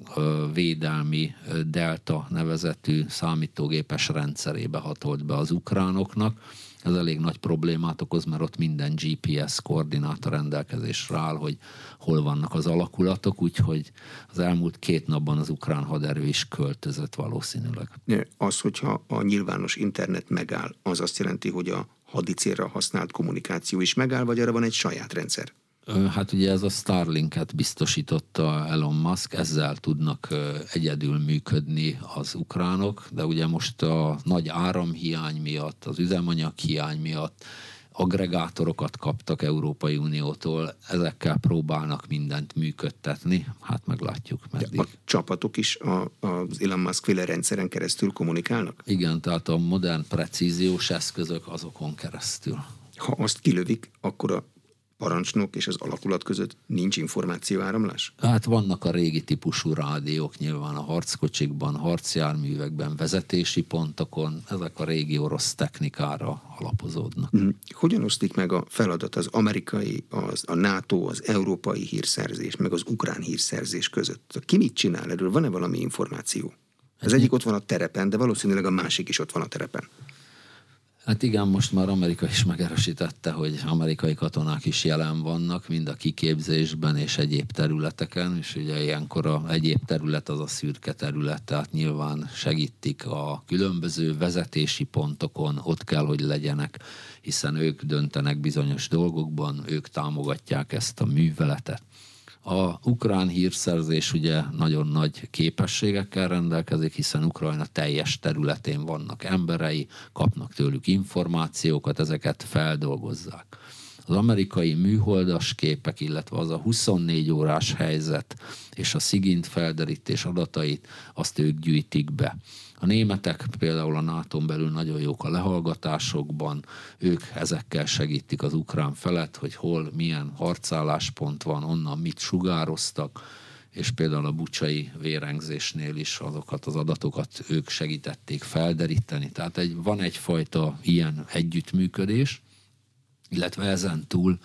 védelmi Delta nevezetű számítógépes rendszerébe hatolt be az ukránoknak. Ez elég nagy problémát okoz, mert ott minden GPS koordináta rendelkezésre áll, hogy hol vannak az alakulatok, úgyhogy az elmúlt két napban az ukrán haderő is költözött valószínűleg. Az, hogyha a nyilvános internet megáll, az azt jelenti, hogy a hadicélra használt kommunikáció is megáll, vagy arra van egy saját rendszer? Hát ugye ez a Starlinket biztosította Elon Musk, ezzel tudnak egyedül működni az ukránok, de ugye most a nagy áramhiány miatt, az üzemanyag hiány miatt agregátorokat kaptak Európai Uniótól, ezekkel próbálnak mindent működtetni, hát meglátjuk meddig. A csapatok is a, az Elon Musk féle rendszeren keresztül kommunikálnak? Igen, tehát a modern precíziós eszközök azokon keresztül. Ha azt kilövik, akkor a parancsnok és az alakulat között nincs információáramlás? Hát vannak a régi típusú rádiók nyilván a harckocsikban, harcjárművekben, vezetési pontokon, ezek a régi orosz technikára alapozódnak. Mm. Hogyan osztik meg a feladat az amerikai, az, a NATO, az európai hírszerzés, meg az ukrán hírszerzés között? Ki mit csinál erről? Van-e valami információ? Az egyik ott van a terepen, de valószínűleg a másik is ott van a terepen. Hát igen, most már Amerika is megerősítette, hogy amerikai katonák is jelen vannak, mind a kiképzésben és egyéb területeken, és ugye ilyenkor a egyéb terület az a szürke terület, tehát nyilván segítik a különböző vezetési pontokon, ott kell, hogy legyenek, hiszen ők döntenek bizonyos dolgokban, ők támogatják ezt a műveletet. A ukrán hírszerzés ugye nagyon nagy képességekkel rendelkezik, hiszen Ukrajna teljes területén vannak emberei, kapnak tőlük információkat, ezeket feldolgozzák. Az amerikai műholdas képek, illetve az a 24 órás helyzet és a szigint felderítés adatait, azt ők gyűjtik be. A németek például a nato belül nagyon jók a lehallgatásokban, ők ezekkel segítik az ukrán felet, hogy hol milyen harcálláspont van, onnan mit sugároztak, és például a bucsai vérengzésnél is azokat az adatokat ők segítették felderíteni. Tehát egy, van egyfajta ilyen együttműködés, illetve ezen túl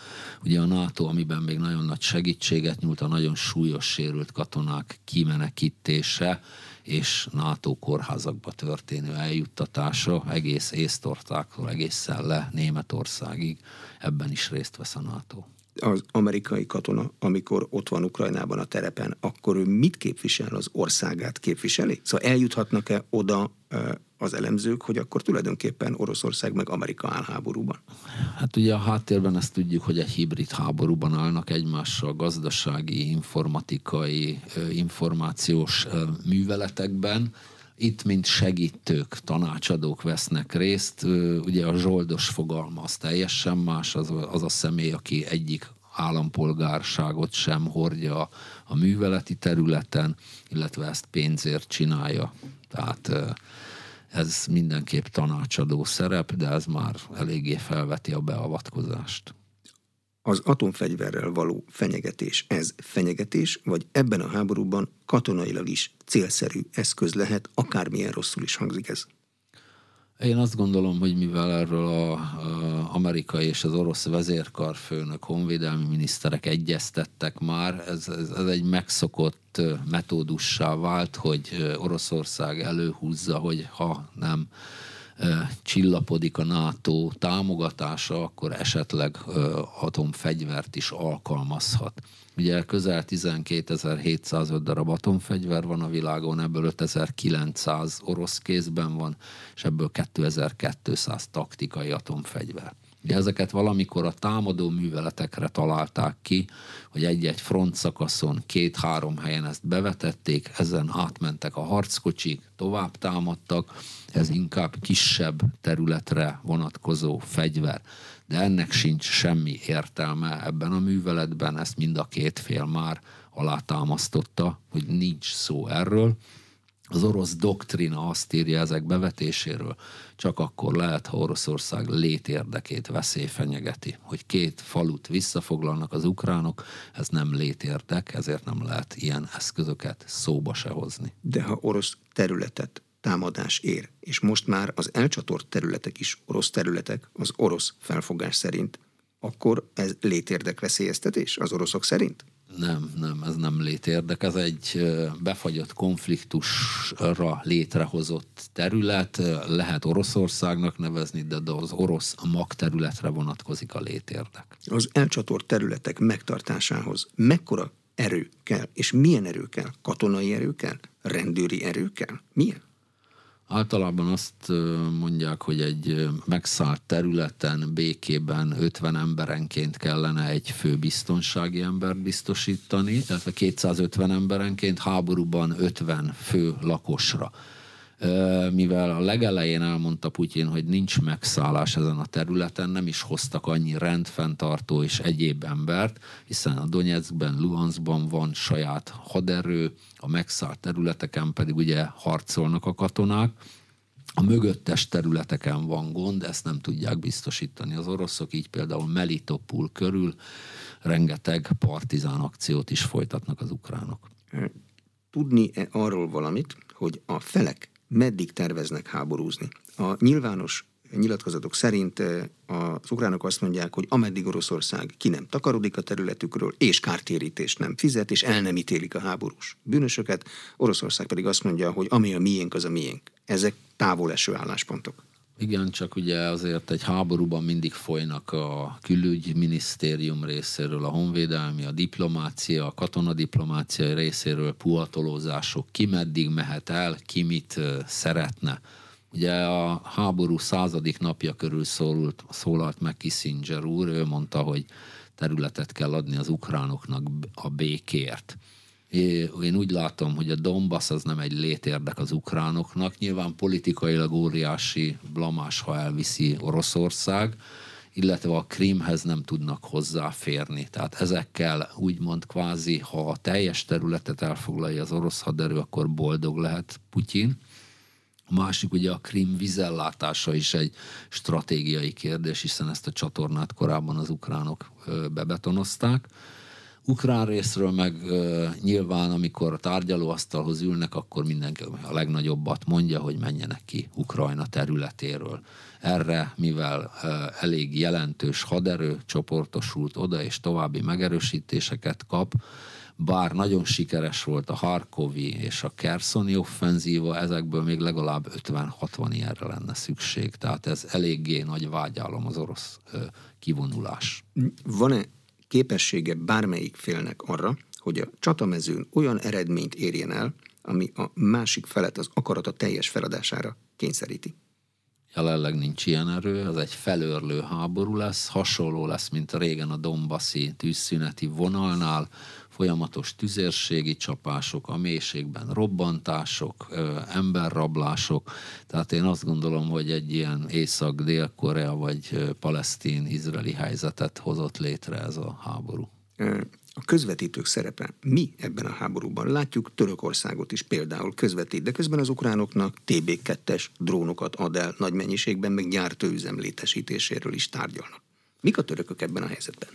ugye a NATO, amiben még nagyon nagy segítséget nyújt a nagyon súlyos sérült katonák kimenekítése, és NATO kórházakba történő eljuttatása egész Észtországtól egészen le Németországig, ebben is részt vesz a NATO. Az amerikai katona, amikor ott van Ukrajnában a terepen, akkor ő mit képvisel? Az országát képviseli? Szóval eljuthatnak-e oda az elemzők, hogy akkor tulajdonképpen Oroszország meg Amerika áll háborúban? Hát ugye a háttérben ezt tudjuk, hogy egy hibrid háborúban állnak egymással gazdasági, informatikai, információs műveletekben, itt, mint segítők, tanácsadók vesznek részt. Ugye a zsoldos fogalma az teljesen más, az, az a személy, aki egyik állampolgárságot sem hordja a műveleti területen, illetve ezt pénzért csinálja. Tehát ez mindenképp tanácsadó szerep, de ez már eléggé felveti a beavatkozást. Az atomfegyverrel való fenyegetés, ez fenyegetés, vagy ebben a háborúban katonailag is célszerű eszköz lehet, akármilyen rosszul is hangzik ez? Én azt gondolom, hogy mivel erről a, a amerikai és az orosz vezérkarfőnök, honvédelmi miniszterek egyeztettek már, ez, ez, ez egy megszokott metódussá vált, hogy Oroszország előhúzza, hogy ha nem csillapodik a NATO támogatása, akkor esetleg atomfegyvert is alkalmazhat. Ugye közel 12.705 darab atomfegyver van a világon, ebből 5900 orosz kézben van, és ebből 2200 taktikai atomfegyver. Ugye ezeket valamikor a támadó műveletekre találták ki, hogy egy-egy front szakaszon két-három helyen ezt bevetették, ezen átmentek a harckocsik, tovább támadtak, ez inkább kisebb területre vonatkozó fegyver. De ennek sincs semmi értelme ebben a műveletben, ezt mind a két fél már alátámasztotta, hogy nincs szó erről. Az orosz doktrina azt írja ezek bevetéséről, csak akkor lehet, ha Oroszország létérdekét veszély fenyegeti. Hogy két falut visszafoglalnak az ukránok, ez nem létérdek, ezért nem lehet ilyen eszközöket szóba se hozni. De ha orosz területet támadás ér, és most már az elcsatort területek is orosz területek, az orosz felfogás szerint, akkor ez létérdek veszélyeztetés az oroszok szerint? Nem, nem, ez nem létérdek, ez egy befagyott konfliktusra létrehozott terület, lehet Oroszországnak nevezni, de az orosz magterületre vonatkozik a létérdek. Az elcsatort területek megtartásához mekkora erő kell, és milyen erő kell? Katonai erő kell? Rendőri erő kell? Milyen? Általában azt mondják, hogy egy megszállt területen, békében 50 emberenként kellene egy fő biztonsági embert biztosítani, a 250 emberenként háborúban 50 fő lakosra mivel a legelején elmondta Putyin, hogy nincs megszállás ezen a területen, nem is hoztak annyi rendfenntartó és egyéb embert, hiszen a Donetskben, Luhanskban van saját haderő, a megszállt területeken pedig ugye harcolnak a katonák, a mögöttes területeken van gond, ezt nem tudják biztosítani az oroszok, így például Melitopul körül rengeteg partizán akciót is folytatnak az ukránok. Tudni-e arról valamit, hogy a felek meddig terveznek háborúzni. A nyilvános nyilatkozatok szerint eh, az ukránok azt mondják, hogy ameddig Oroszország ki nem takarodik a területükről, és kártérítést nem fizet, és el nem ítélik a háborús bűnösöket, Oroszország pedig azt mondja, hogy ami a miénk, az a miénk. Ezek távol eső álláspontok. Igen, csak ugye azért egy háborúban mindig folynak a külügyminisztérium részéről, a honvédelmi, a diplomácia, a katonadiplomácia részéről puhatolózások, ki meddig mehet el, ki mit szeretne. Ugye a háború századik napja körül szólalt, szólalt meg Kissinger úr, ő mondta, hogy területet kell adni az ukránoknak a békért. Én úgy látom, hogy a Donbass az nem egy létérdek az ukránoknak. Nyilván politikailag óriási blamás, ha elviszi Oroszország, illetve a Krímhez nem tudnak hozzáférni. Tehát ezekkel úgymond kvázi, ha a teljes területet elfoglalja az orosz haderő, akkor boldog lehet Putyin. A másik ugye a Krim vizellátása is egy stratégiai kérdés, hiszen ezt a csatornát korábban az ukránok bebetonozták. Ukrán részről meg nyilván, amikor a tárgyalóasztalhoz ülnek, akkor mindenki a legnagyobbat mondja, hogy menjenek ki Ukrajna területéről. Erre, mivel elég jelentős haderő csoportosult oda, és további megerősítéseket kap, bár nagyon sikeres volt a Harkovi és a Kerszoni offenzíva, ezekből még legalább 50-60 ilyenre lenne szükség. Tehát ez eléggé nagy vágyálom az orosz kivonulás. Van-e képessége bármelyik félnek arra, hogy a csatamezőn olyan eredményt érjen el, ami a másik felet az akarata teljes feladására kényszeríti. Jelenleg nincs ilyen erő, az egy felörlő háború lesz, hasonló lesz, mint a régen a Dombaszi tűzszüneti vonalnál, folyamatos tüzérségi csapások, a mélységben robbantások, emberrablások. Tehát én azt gondolom, hogy egy ilyen Észak-Dél-Korea vagy palesztin-izraeli helyzetet hozott létre ez a háború. a közvetítők szerepe mi ebben a háborúban? Látjuk Törökországot is például közvetít, de közben az ukránoknak TB2-es drónokat ad el nagy mennyiségben, meg gyártóüzem létesítéséről is tárgyalnak. Mik a törökök ebben a helyzetben?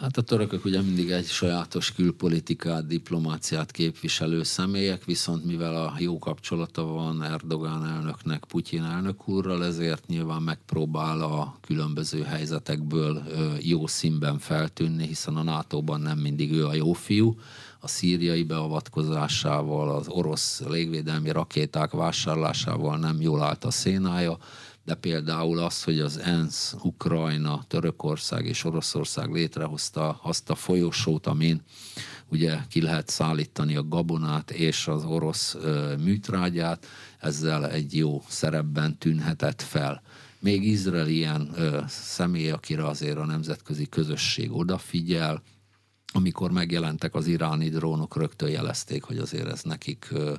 Hát a törökök ugye mindig egy sajátos külpolitikát, diplomáciát képviselő személyek, viszont mivel a jó kapcsolata van Erdogán elnöknek Putyin elnök úrral, ezért nyilván megpróbál a különböző helyzetekből jó színben feltűnni, hiszen a NATO-ban nem mindig ő a jó fiú, a szíriai beavatkozásával, az orosz légvédelmi rakéták vásárlásával nem jól állt a szénája, de például az, hogy az ENSZ, Ukrajna, Törökország és Oroszország létrehozta azt a folyosót, amin ugye ki lehet szállítani a gabonát és az orosz műtrágyát, ezzel egy jó szerepben tűnhetett fel. Még Izrael ilyen ö, személy, akire azért a nemzetközi közösség odafigyel, amikor megjelentek az iráni drónok, rögtön jelezték, hogy azért ez nekik ö,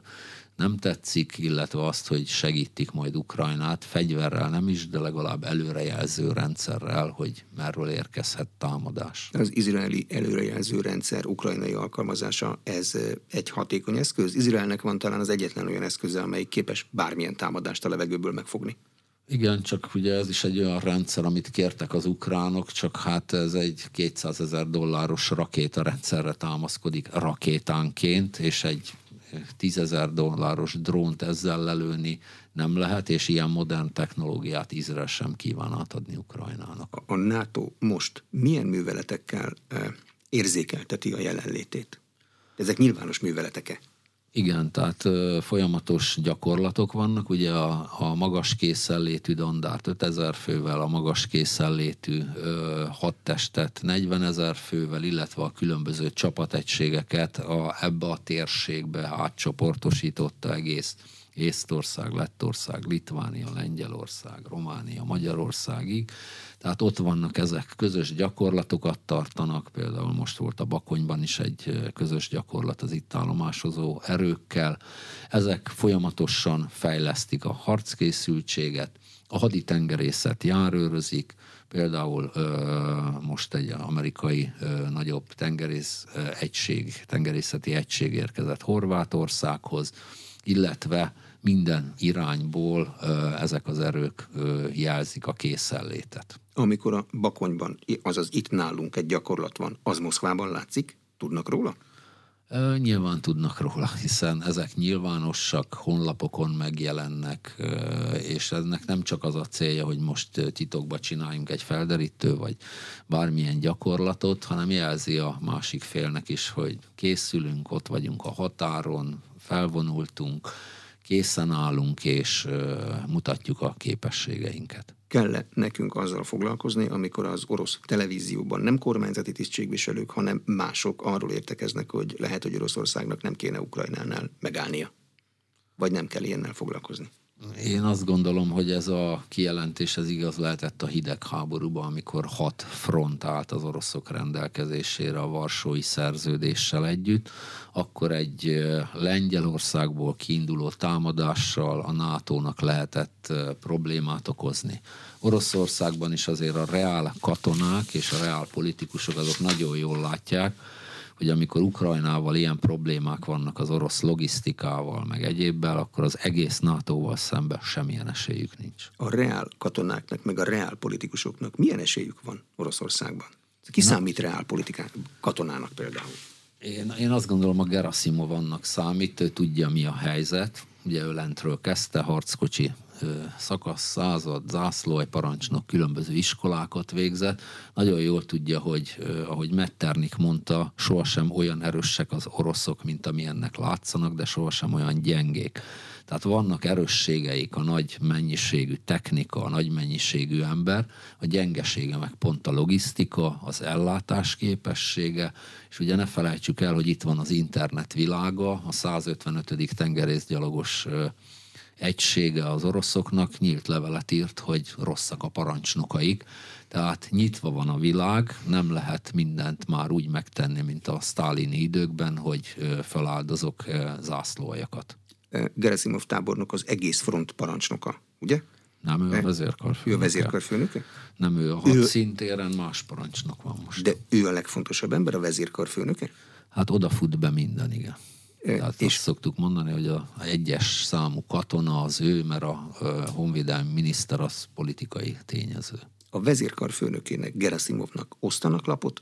nem tetszik, illetve azt, hogy segítik majd Ukrajnát, fegyverrel nem is, de legalább előrejelző rendszerrel, hogy merről érkezhet támadás. Az izraeli előrejelző rendszer ukrajnai alkalmazása, ez egy hatékony eszköz? Izraelnek van talán az egyetlen olyan eszköze, amelyik képes bármilyen támadást a levegőből megfogni. Igen, csak ugye ez is egy olyan rendszer, amit kértek az ukránok, csak hát ez egy 200 ezer dolláros rakétarendszerre támaszkodik rakétánként, és egy tízezer dolláros drónt ezzel lelőni nem lehet, és ilyen modern technológiát Izrael sem kíván átadni Ukrajnának. A NATO most milyen műveletekkel érzékelteti a jelenlétét? Ezek nyilvános műveletek-e? Igen, tehát folyamatos gyakorlatok vannak, ugye a, a magas készenlétű dandárt 5000 fővel, a magas készenlétű ö, hadtestet 40 ezer fővel, illetve a különböző csapategységeket a, ebbe a térségbe átcsoportosította egész Észtország, Lettország, Litvánia, Lengyelország, Románia, Magyarországig. Tehát ott vannak ezek, közös gyakorlatokat tartanak, például most volt a Bakonyban is egy közös gyakorlat az itt állomásozó erőkkel. Ezek folyamatosan fejlesztik a harckészültséget, a haditengerészet járőrözik, például most egy amerikai nagyobb tengerész egység, tengerészeti egység érkezett Horvátországhoz, illetve minden irányból ezek az erők jelzik a készenlétet. Amikor a Bakonyban, azaz itt nálunk egy gyakorlat van, az Moszkvában látszik? Tudnak róla? Nyilván tudnak róla, hiszen ezek nyilvánosak, honlapokon megjelennek, és ennek nem csak az a célja, hogy most titokba csináljunk egy felderítő, vagy bármilyen gyakorlatot, hanem jelzi a másik félnek is, hogy készülünk, ott vagyunk a határon, felvonultunk, készen állunk és mutatjuk a képességeinket. Kell nekünk azzal foglalkozni, amikor az orosz televízióban nem kormányzati tisztségviselők, hanem mások arról értekeznek, hogy lehet, hogy Oroszországnak nem kéne Ukrajnánál megállnia? Vagy nem kell ilyennel foglalkozni? Én azt gondolom, hogy ez a kijelentés ez igaz lehetett a hidegháborúban, amikor hat front állt az oroszok rendelkezésére a Varsói szerződéssel együtt, akkor egy Lengyelországból kiinduló támadással a NATO-nak lehetett problémát okozni. Oroszországban is azért a reál katonák és a reál politikusok azok nagyon jól látják, hogy amikor Ukrajnával ilyen problémák vannak az orosz logisztikával, meg egyébbel, akkor az egész NATO-val szemben semmilyen esélyük nincs. A reál katonáknak, meg a reál politikusoknak milyen esélyük van Oroszországban? Ki Na. számít reál politikán, katonának például? Én, én azt gondolom, a Gerasimov annak számít, ő tudja, mi a helyzet. Ugye ő lentről kezdte, harckocsi szakasz, század, zászlói parancsnok különböző iskolákat végzett. Nagyon jól tudja, hogy ahogy Metternik mondta, sohasem olyan erősek az oroszok, mint amilyennek látszanak, de sohasem olyan gyengék. Tehát vannak erősségeik, a nagy mennyiségű technika, a nagy mennyiségű ember, a gyengesége meg pont a logisztika, az ellátás képessége, és ugye ne felejtsük el, hogy itt van az internet világa, a 155. tengerészgyalogos egysége az oroszoknak nyílt levelet írt, hogy rosszak a parancsnokaik, tehát nyitva van a világ, nem lehet mindent már úgy megtenni, mint a sztálini időkben, hogy feláldozok zászlóajakat. Gerasimov tábornok az egész front parancsnoka, ugye? Nem, ő a vezérkarfőnöke. Ő a vezérkarfőnöke? Nem, ő a hadszintéren más parancsnok van most. De ő a legfontosabb ember, a vezérkarfőnöke? Hát odafut be minden, igen. Tehát és azt szoktuk mondani, hogy a egyes számú katona az ő, mert a honvédelmi miniszter az politikai tényező. A vezérkarfőnökének, Gerasimovnak osztanak lapot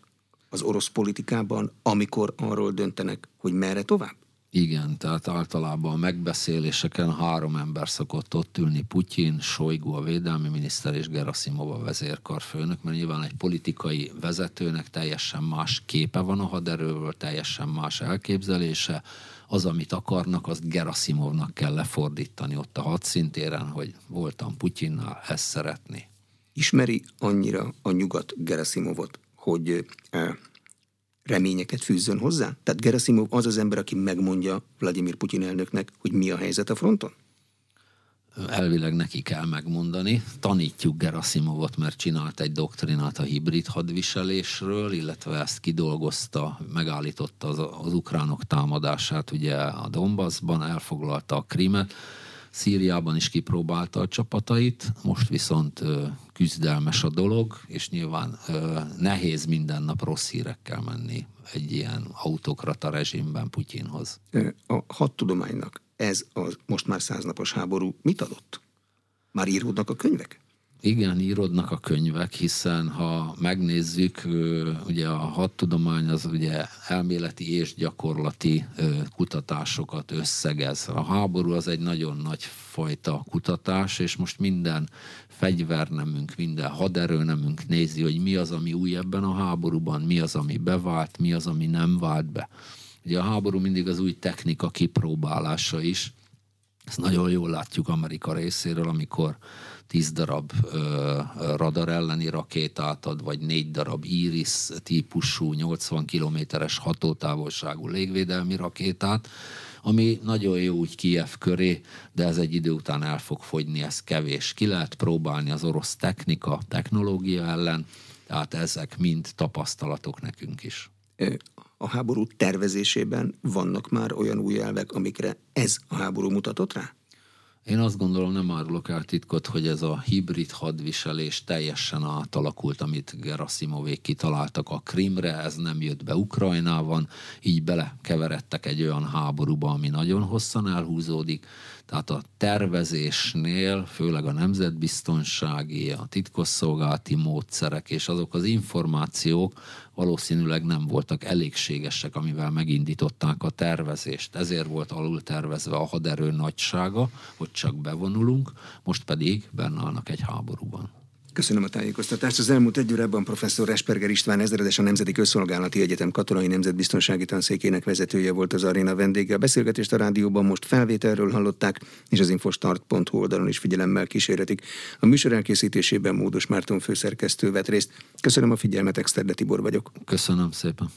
az orosz politikában, amikor arról döntenek, hogy merre tovább? Igen, tehát általában a megbeszéléseken három ember szokott ott ülni, Putyin, Sojgu a védelmi miniszter és Gerasimov a vezérkarfőnök, mert nyilván egy politikai vezetőnek teljesen más képe van a haderőről, teljesen más elképzelése, az, amit akarnak, azt Gerasimovnak kell lefordítani ott a hadszintéren, hogy voltam Putyinnál, ezt szeretni. Ismeri annyira a nyugat Gerasimovot, hogy eh, reményeket fűzzön hozzá? Tehát Gerasimov az az ember, aki megmondja Vladimir Putyin elnöknek, hogy mi a helyzet a fronton? elvileg neki kell megmondani. Tanítjuk Gerasimovot, mert csinált egy doktrinát a hibrid hadviselésről, illetve ezt kidolgozta, megállította az, az ukránok támadását ugye a Donbassban, elfoglalta a Krimet, Szíriában is kipróbálta a csapatait, most viszont küzdelmes a dolog, és nyilván nehéz minden nap rossz hírekkel menni egy ilyen autokrata rezsimben Putyinhoz. A hadtudománynak ez a most már száznapos háború mit adott? Már íródnak a könyvek? Igen, írodnak a könyvek, hiszen ha megnézzük, ugye a hadtudomány az ugye elméleti és gyakorlati kutatásokat összegez. A háború az egy nagyon nagy fajta kutatás, és most minden fegyvernemünk, minden haderőnemünk nézi, hogy mi az, ami új ebben a háborúban, mi az, ami bevált, mi az, ami nem vált be. Ugye a háború mindig az új technika kipróbálása is. Ezt nagyon jól látjuk Amerika részéről, amikor 10 darab ö, radar elleni rakétát ad, vagy 4 darab Iris típusú 80 kilométeres hatótávolságú légvédelmi rakétát, ami nagyon jó úgy Kiev köré, de ez egy idő után el fog fogyni, ez kevés. Ki lehet próbálni az orosz technika, technológia ellen, tehát ezek mind tapasztalatok nekünk is a háború tervezésében vannak már olyan új elvek, amikre ez a háború mutatott rá? Én azt gondolom, nem árulok el titkot, hogy ez a hibrid hadviselés teljesen átalakult, amit Gerasimovék kitaláltak a Krimre, ez nem jött be Ukrajnában, így belekeveredtek egy olyan háborúba, ami nagyon hosszan elhúzódik, tehát a tervezésnél, főleg a nemzetbiztonsági, a titkosszolgálati módszerek és azok az információk valószínűleg nem voltak elégségesek, amivel megindították a tervezést. Ezért volt alul tervezve a haderő nagysága, hogy csak bevonulunk, most pedig benne állnak egy háborúban. Köszönöm a tájékoztatást. Az elmúlt egy órában professzor Resperger István ezredes a Nemzeti Közszolgálati Egyetem katonai nemzetbiztonsági tanszékének vezetője volt az aréna vendége. A beszélgetést a rádióban most felvételről hallották, és az infostart.hu oldalon is figyelemmel kísérhetik. A műsor elkészítésében Módos Márton főszerkesztő vett részt. Köszönöm a figyelmet, Exterde Tibor vagyok. Köszönöm szépen.